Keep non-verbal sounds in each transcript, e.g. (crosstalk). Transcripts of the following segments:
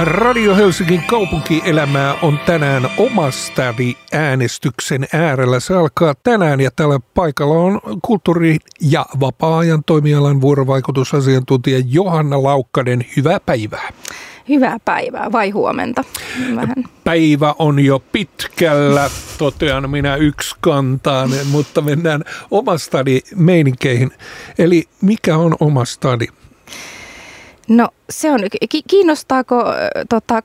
Radio Helsingin kaupunkielämää on tänään omastadi äänestyksen äärellä. Se alkaa tänään ja tällä paikalla on kulttuuri- ja vapaa-ajan toimialan vuorovaikutusasiantuntija Johanna Laukkanen. Hyvää päivää. Hyvää päivää vai huomenta? Vähän. Päivä on jo pitkällä, totean minä yksi kantaan, mutta mennään omastadi meininkeihin. Eli mikä on omastadi? No se on, kiinnostaako tota,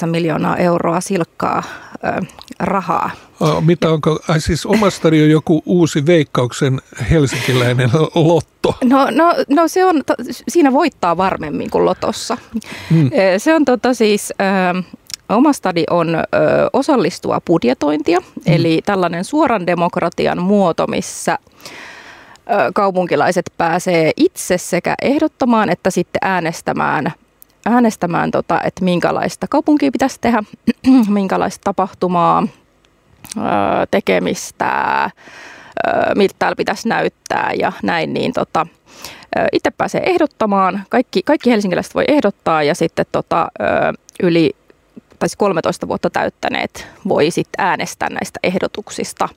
8,8 miljoonaa euroa silkkaa ö, rahaa? Mitä onko, ai siis omastari on joku uusi veikkauksen helsinkiläinen lotto? No, no, no se on, siinä voittaa varmemmin kuin lotossa. Hmm. Se on tota siis... Ö, Oma stadi on ö, osallistua budjetointia, hmm. eli tällainen suoran demokratian muoto, missä kaupunkilaiset pääsee itse sekä ehdottamaan että sitten äänestämään, äänestämään tota, että minkälaista kaupunkia pitäisi tehdä, (clears throat) minkälaista tapahtumaa, tekemistä, miltä täällä pitäisi näyttää ja näin, niin tota, itse pääsee ehdottamaan. Kaikki, kaikki helsinkiläiset voi ehdottaa ja sitten tota, yli tai 13 siis vuotta täyttäneet voi sitten äänestää näistä ehdotuksista.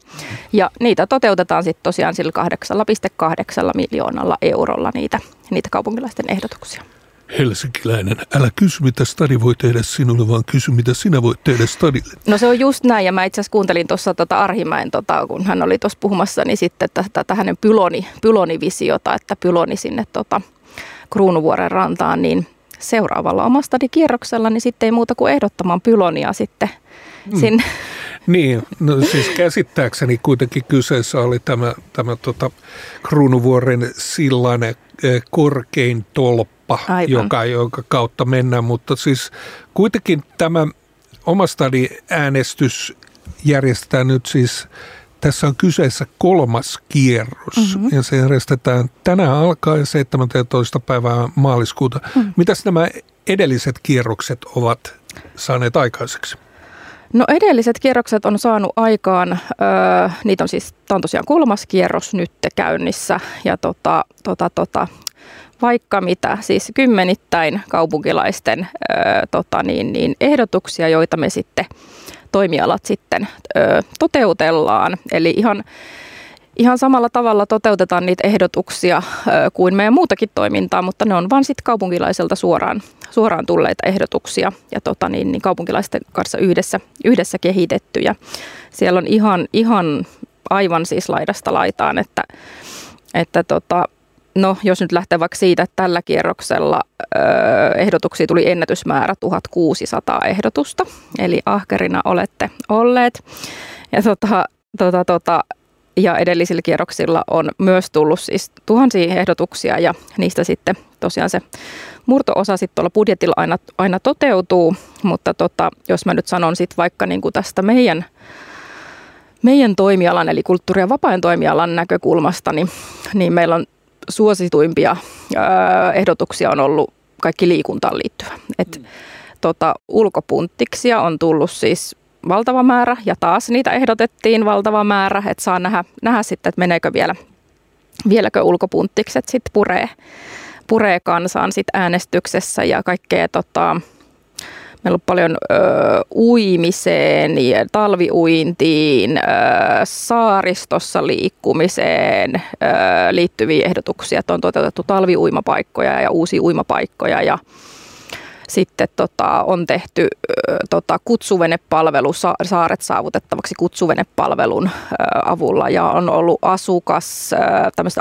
Ja niitä toteutetaan sitten tosiaan sillä 8,8 miljoonalla eurolla niitä, niitä kaupunkilaisten ehdotuksia. Helsinkiläinen, älä kysy mitä stadi voi tehdä sinulle, vaan kysy mitä sinä voit tehdä stadille. No se on just näin ja mä itse asiassa kuuntelin tuossa tota Arhimäen, tota, kun hän oli tuossa puhumassa, niin sitten tätä hänen pyloni, pylonivisiota, että pyloni sinne tota, Kruunuvuoren rantaan, niin – seuraavalla omastadi kierroksella, niin sitten ei muuta kuin ehdottamaan pylonia sitten mm. sinne. Niin, no siis käsittääkseni kuitenkin kyseessä oli tämä, tämä tota, Kruunuvuoren sillan eh, korkein tolppa, joka, joka kautta mennään, mutta siis kuitenkin tämä omastadi äänestys järjestetään nyt siis tässä on kyseessä kolmas kierros mm-hmm. ja se järjestetään tänään alkaen 17. päivää maaliskuuta. Mm. Mitäs nämä edelliset kierrokset ovat saaneet aikaiseksi? No edelliset kierrokset on saanut aikaan, öö, niitä on siis, tämä on tosiaan kolmas kierros nyt käynnissä ja tota, tota, tota, vaikka mitä, siis kymmenittäin kaupunkilaisten öö, tota, niin, niin ehdotuksia, joita me sitten toimialat sitten ö, toteutellaan. Eli ihan, ihan samalla tavalla toteutetaan niitä ehdotuksia kuin meidän muutakin toimintaa, mutta ne on vain sitten kaupunkilaiselta suoraan, suoraan tulleita ehdotuksia ja tota niin, niin kaupunkilaisten kanssa yhdessä, yhdessä kehitettyjä. Siellä on ihan, ihan aivan siis laidasta laitaan, että, että tota, No, jos nyt lähtee vaikka siitä, että tällä kierroksella ehdotuksia tuli ennätysmäärä 1600 ehdotusta, eli ahkerina olette olleet. Ja, tota, tota, tota, ja edellisillä kierroksilla on myös tullut siis tuhansia ehdotuksia ja niistä sitten tosiaan se murtoosa sitten tuolla budjetilla aina, aina toteutuu, mutta tota, jos mä nyt sanon sitten vaikka niin kuin tästä meidän meidän toimialan, eli kulttuuri- ja vapaa toimialan näkökulmasta, niin, niin meillä on suosituimpia ehdotuksia on ollut kaikki liikuntaan liittyvä. Et, mm. tota, ulkopunttiksia on tullut siis valtava määrä ja taas niitä ehdotettiin valtava määrä, että saa nähdä, nähdä sitten, että meneekö vielä, vieläkö ulkopunttikset sitten puree, puree kansaan sit äänestyksessä ja kaikkea tota, Meillä on paljon ö, uimiseen, talviuintiin, ö, saaristossa liikkumiseen ö, liittyviä ehdotuksia. Että on toteutettu talviuimapaikkoja ja uusia uimapaikkoja ja sitten tota, on tehty ö, tota, kutsuvenepalvelu saaret saavutettavaksi kutsuvenepalvelun ö, avulla ja on ollut asukas, ö,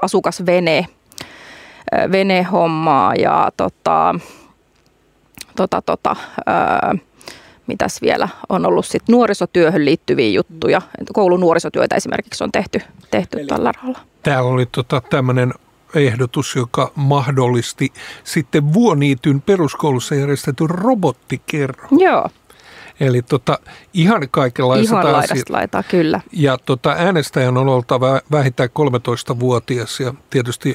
asukasvene, venehommaa ja tota, tota, tota, ää, mitäs vielä on ollut sit nuorisotyöhön liittyviä juttuja. Koulun nuorisotyötä esimerkiksi on tehty, tehty tällä rahalla. Täällä oli tota, tämmöinen ehdotus, joka mahdollisti sitten Vuoniityn peruskoulussa järjestetyn robottikerho. Joo. Eli tota, ihan kaikenlaista Ihan laidasta laitaa, kyllä. Ja tota, äänestäjän on oltava vähintään 13-vuotias ja tietysti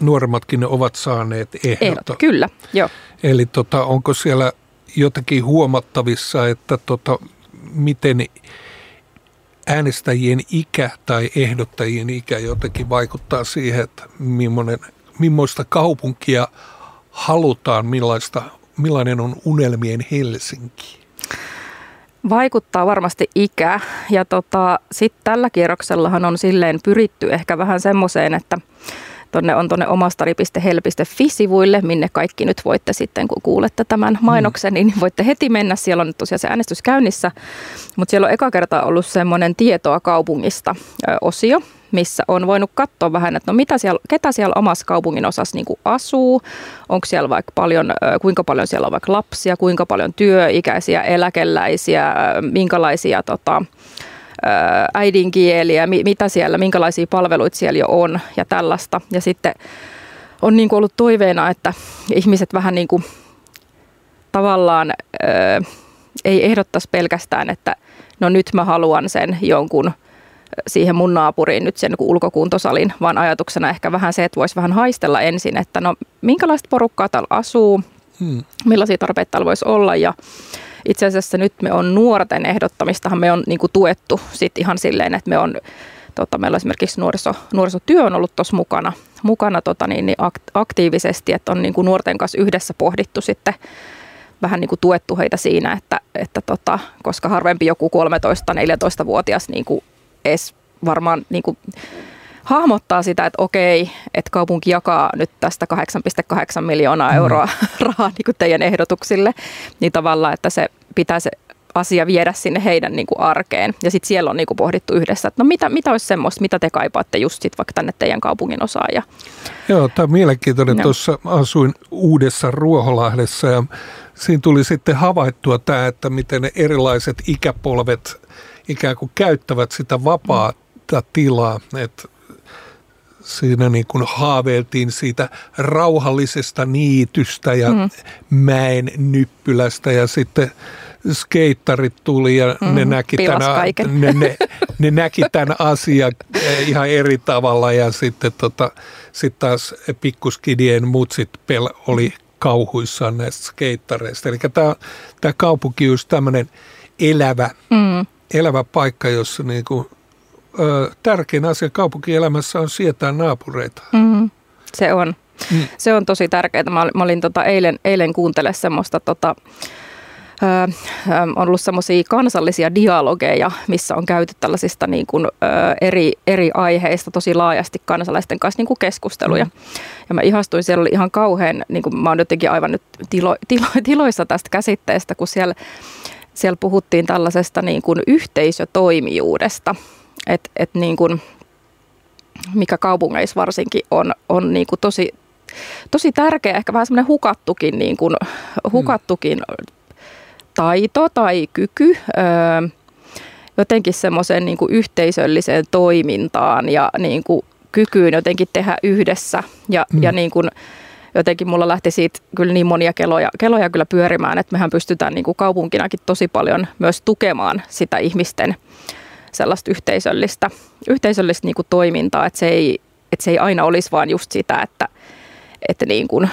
nuoremmatkin ovat saaneet ehdot. kyllä, joo. Eli tota, onko siellä jotenkin huomattavissa, että tota, miten äänestäjien ikä tai ehdottajien ikä jotenkin vaikuttaa siihen, että millainen, millaista kaupunkia halutaan, millaista, millainen on unelmien Helsinki? Vaikuttaa varmasti ikä ja tota, sitten tällä kierroksellahan on silleen pyritty ehkä vähän semmoiseen, että tonne on tuonne omastari.hel.fi-sivuille, minne kaikki nyt voitte sitten, kun kuulette tämän mainoksen, niin voitte heti mennä. Siellä on nyt tosiaan se äänestys käynnissä, mutta siellä on eka kertaa ollut semmoinen tietoa kaupungista ö, osio, missä on voinut katsoa vähän, että no mitä siellä, ketä siellä omassa kaupungin osassa niin asuu, onko siellä vaikka paljon, kuinka paljon siellä on vaikka lapsia, kuinka paljon työikäisiä, eläkeläisiä, minkälaisia tota, äidinkieliä, mitä siellä, minkälaisia palveluita siellä jo on ja tällaista. Ja sitten on niin kuin ollut toiveena, että ihmiset vähän niin kuin tavallaan ö, ei ehdottaisi pelkästään, että no nyt mä haluan sen jonkun siihen mun naapuriin nyt sen ulkokuntosalin, vaan ajatuksena ehkä vähän se, että voisi vähän haistella ensin, että no minkälaista porukkaa täällä asuu, hmm. millaisia tarpeita täällä voisi olla ja itse asiassa nyt me on nuorten ehdottamistahan me on niin kuin tuettu sit ihan silleen, että me on Tota, meillä esimerkiksi nuoriso, nuorisotyö on ollut tuossa mukana, mukana tota, niin, niin aktiivisesti, että on niin kuin nuorten kanssa yhdessä pohdittu sitten vähän niin kuin tuettu heitä siinä, että, että tota, koska harvempi joku 13-14-vuotias niin kuin edes varmaan niin kuin hahmottaa sitä, että okei, että kaupunki jakaa nyt tästä 8,8 miljoonaa euroa mm. (laughs) rahaa niin kuin teidän ehdotuksille, niin tavallaan, että se pitää se asia viedä sinne heidän niin kuin arkeen. Ja sitten siellä on niin kuin pohdittu yhdessä, että no mitä, mitä olisi semmoista, mitä te kaipaatte just sit vaikka tänne teidän kaupungin osaan. Ja... Joo, tämä on mielenkiintoinen. No. Tuossa asuin Uudessa Ruoholahdessa ja siinä tuli sitten havaittua tämä, että miten erilaiset ikäpolvet ikään kuin käyttävät sitä vapaata tilaa. Että siinä niin kuin haaveiltiin siitä rauhallisesta niitystä ja mm. mäen nyppylästä ja sitten skeittarit tuli ja mm, ne, näki tämän, ne, ne, ne näki tämän asian eh, ihan eri tavalla ja sitten tota, sit taas pikkuskidien mutsit pel oli kauhuissaan näistä skeittareista. Eli tämä, tämä kaupunki on tämmöinen elävä, mm. elävä paikka, jossa niin kuin ö, tärkein asia kaupunkielämässä on sietää naapureita. Mm, se on. Mm. Se on tosi tärkeää. Mä, mä olin tota eilen, eilen kuuntele semmoista tota, ö, on ollut semmoisia kansallisia dialogeja, missä on käyty tällaisista niin kuin, ö, eri, eri aiheista tosi laajasti kansalaisten kanssa niin kuin keskusteluja. Mm. Ja mä ihastuin, siellä oli ihan kauhean, niin kuin mä oon jotenkin aivan nyt tilo, tilo, (laughs) tiloissa tästä käsitteestä, kun siellä, siellä puhuttiin tällaisesta niin kuin yhteisötoimijuudesta – että et niin kuin, mikä kaupungeissa varsinkin on, on niin kuin tosi, tosi tärkeä, ehkä vähän semmoinen hukattukin, niin kuin, hukattukin mm. taito tai kyky öö, jotenkin semmoiseen niin kuin yhteisölliseen toimintaan ja niin kuin kykyyn jotenkin tehdä yhdessä ja, mm. ja niin kuin, jotenkin mulla lähti siitä kyllä niin monia keloja, keloja kyllä pyörimään, että mehän pystytään niin kuin kaupunkinakin tosi paljon myös tukemaan sitä ihmisten – sellaista yhteisöllistä, yhteisöllistä niin kuin toimintaa, että se, ei, että se ei aina olisi vaan just sitä, että, että niin kuin,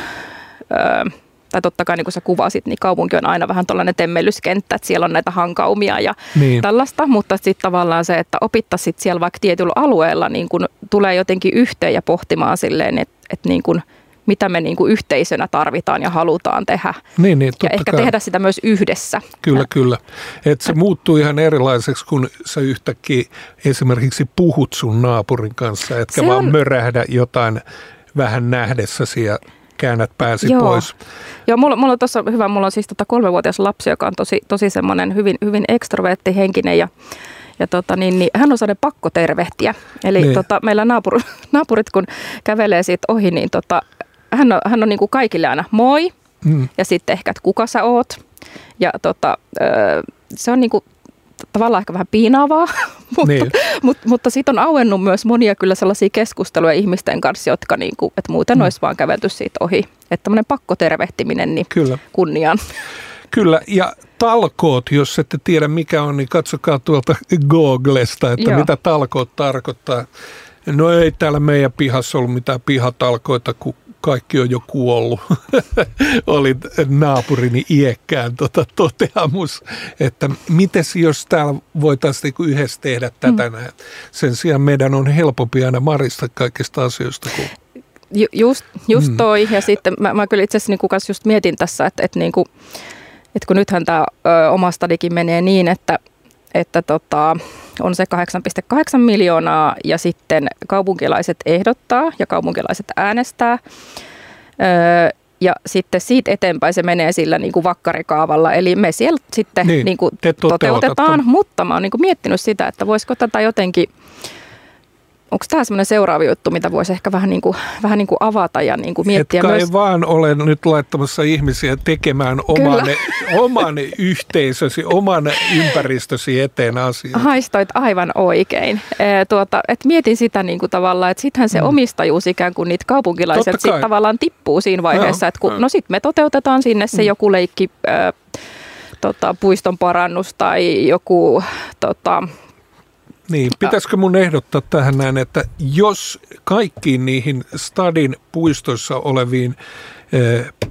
öö, tai totta kai niin kuin sä kuvasit, niin kaupunki on aina vähän tällainen temmellyskenttä, että siellä on näitä hankaumia ja niin. tällaista, mutta sitten tavallaan se, että opittaisiin siellä vaikka tietyllä alueella, niin kuin tulee jotenkin yhteen ja pohtimaan silleen, että, että niin kuin – mitä me niin kuin yhteisönä tarvitaan ja halutaan tehdä. Niin, niin, ja ehkä kai. tehdä sitä myös yhdessä. Kyllä, ja. kyllä. Että se muuttuu ihan erilaiseksi, kun sä yhtäkkiä esimerkiksi puhut sun naapurin kanssa, etkä se vaan on... mörähdä jotain vähän nähdessäsi ja käännät pääsi Joo. pois. Joo, mulla, mulla on tuossa hyvä, mulla on siis tota kolmevuotias lapsi, joka on tosi, tosi semmoinen hyvin, hyvin henkinen ja ja tota, niin, niin, hän on sellainen pakko tervehtiä. Eli niin. tota, meillä naapur, (laughs) naapurit, kun kävelee siitä ohi, niin tota, hän on, hän on niin kuin kaikille aina moi mm. ja sitten ehkä, että kuka sä oot. Ja tota, se on niin kuin tavallaan ehkä vähän piinaavaa, (laughs) mutta, niin. mutta, mutta siitä on auennut myös monia kyllä sellaisia keskusteluja ihmisten kanssa, jotka niin kuin, että muuten mm. olisi vaan kävelty siitä ohi. Että tämmöinen pakkotervehtiminen niin kyllä. kunniaan. Kyllä, ja talkoot, jos ette tiedä mikä on, niin katsokaa tuolta Googlesta, että Joo. mitä talkoot tarkoittaa. No ei täällä meidän pihassa ollut mitään pihatalkoita, kun kaikki on jo kuollut. (laughs) Oli naapurini iäkkään tota, toteamus, että miten jos täällä voitaisiin niinku yhdessä tehdä tätä mm. Sen sijaan meidän on helpompi aina marista kaikista asioista kuin Ju, just, just mm. toi. Ja sitten mä, mä kyllä itse asiassa niin just mietin tässä, että, että, niin kuin, että kun nythän tämä ö, oma stadikin menee niin, että, että tota, on se 8,8 miljoonaa ja sitten kaupunkilaiset ehdottaa ja kaupunkilaiset äänestää. Öö, ja sitten siitä eteenpäin se menee sillä niin kuin vakkarikaavalla, eli me siellä sitten niin, niin kuin toteutetaan, mutta mä oon niin kuin miettinyt sitä, että voisiko tätä jotenkin onko tämä semmoinen seuraava juttu, mitä voisi ehkä vähän niin kuin, vähän niin kuin avata ja niin kuin miettiä Etkä myös? ei vaan ole nyt laittamassa ihmisiä tekemään oman, oman yhteisösi, oman ympäristösi eteen asioita. Haistoit aivan oikein. E, tuota, et mietin sitä niin kuin tavallaan, että sittenhän se mm. omistajuus ikään kuin niitä kaupunkilaiset sit tavallaan tippuu siinä vaiheessa, no, että kun, no sitten me toteutetaan sinne se mm. joku leikki, äh, tota, puiston parannus tai joku tota, niin, pitäisikö mun ehdottaa tähän näin, että jos kaikkiin niihin stadin puistoissa oleviin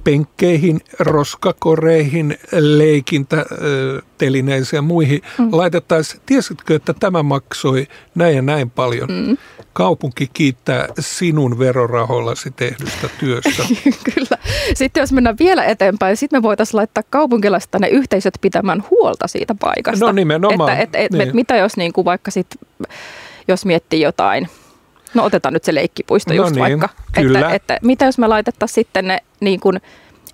penkkeihin, roskakoreihin, leikintätelineisiin ja muihin mm. laitettaisiin, tiesitkö, että tämä maksoi näin ja näin paljon? Mm. Kaupunki kiittää sinun verorahoillasi tehdystä työstä. (laughs) Kyllä. Sitten jos mennään vielä eteenpäin, sitten me voitaisiin laittaa kaupunkilaiset ne yhteisöt pitämään huolta siitä paikasta. No nimenomaan. Että, et, et, niin. et, mitä jos niin kuin vaikka sit, jos miettii jotain No otetaan nyt se leikkipuisto no just niin, vaikka. Kyllä. Että, että mitä jos me laitettaisiin sitten ne niin kuin,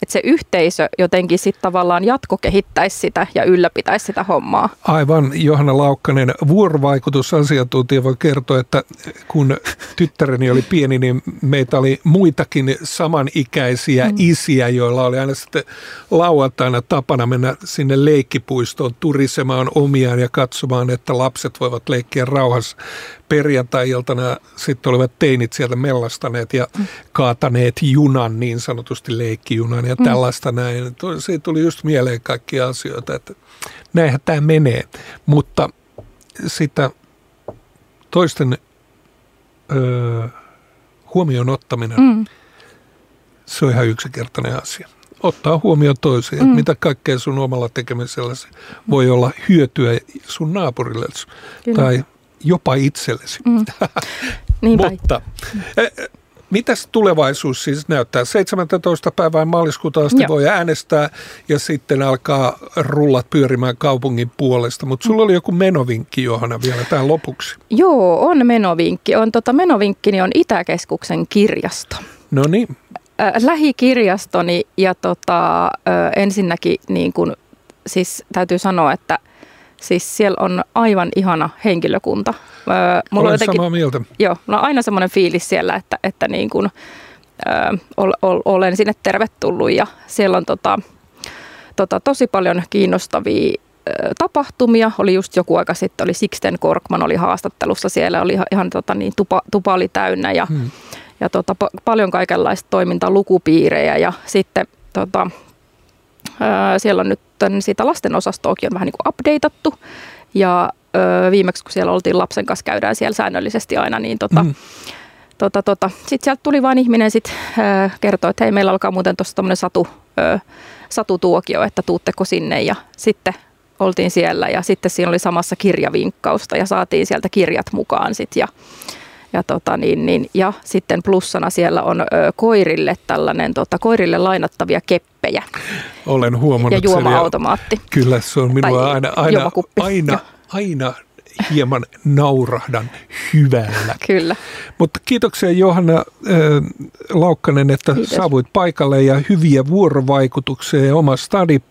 että se yhteisö jotenkin sitten tavallaan jatkokehittäisi sitä ja ylläpitäisi sitä hommaa. Aivan, Johanna Laukkanen, vuorovaikutusasiantuntija voi kertoa, että kun tyttäreni oli pieni, niin meitä oli muitakin samanikäisiä mm. isiä, joilla oli aina sitten lauantaina tapana mennä sinne leikkipuistoon turisemaan omiaan ja katsomaan, että lapset voivat leikkiä rauhassa perjantai-iltana sitten olivat teinit sieltä mellastaneet ja kaataneet junan, niin sanotusti leikkijunan ja mm. tällaista mm. näin. Siitä tuli just mieleen kaikkia asioita, että näinhän tämä menee. Mutta sitä toisten öö, huomioon ottaminen, mm. se on ihan yksinkertainen asia. Ottaa huomioon toisia, mm. mitä kaikkea sun omalla tekemisellä voi olla hyötyä sun naapurille Kyllä. tai jopa itsellesi. Mm. (laughs) Mutta eh, eh, mitäs tulevaisuus siis näyttää? 17. päivää maaliskuuta asti Joo. voi äänestää ja sitten alkaa rullat pyörimään kaupungin puolesta. Mutta sulla oli joku menovinkki Johanna vielä tähän lopuksi. Joo, on menovinkki. On, tota, menovinkkini on Itäkeskuksen kirjasto. No niin. lähikirjastoni ja tota, ensinnäkin niin kun, siis täytyy sanoa, että – Siis siellä on aivan ihana henkilökunta. Öö, mulla Olen jotenkin, samaa mieltä. Joo, mulla on aina semmoinen fiilis siellä, että, että niin kuin, ö, ol, ol, olen sinne tervetullut ja siellä on tota, tota, tosi paljon kiinnostavia tapahtumia. Oli just joku aika sitten, oli Sixten Korkman oli haastattelussa siellä, oli ihan, ihan tota, niin, tupa, tupa oli täynnä ja, hmm. ja tota, paljon kaikenlaista toimintaa, lukupiirejä ja sitten tota, siellä on nyt sitä lasten osastoakin on vähän niin kuin updateattu. Ja viimeksi kun siellä oltiin lapsen kanssa, käydään siellä säännöllisesti aina, niin tota, mm. tota, tota, sitten sieltä tuli vain ihminen sit, kertoi, että hei, meillä alkaa muuten tuossa tämmöinen satu, satutuokio, että tuutteko sinne. Ja sitten oltiin siellä ja sitten siinä oli samassa kirjavinkkausta ja saatiin sieltä kirjat mukaan sitten ja ja, tota, niin, niin, ja sitten plussana siellä on ö, koirille tällainen, tota, koirille lainattavia keppejä. Olen huomannut Ja juoma-automaatti. Sen, kyllä se on minua aina, aina, aina, aina hieman naurahdan hyvällä. Kyllä. Mutta kiitoksia Johanna äh, Laukkanen, että Kiitos. saavuit paikalle ja hyviä vuorovaikutuksia ja oma stadi.hel.fi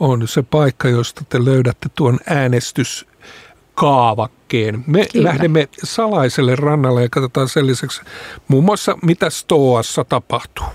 on se paikka, josta te löydätte tuon äänestys kaavakkeen. Me Kyllä. lähdemme salaiselle rannalle ja katsotaan sen lisäksi muun muassa, mitä Stoassa tapahtuu.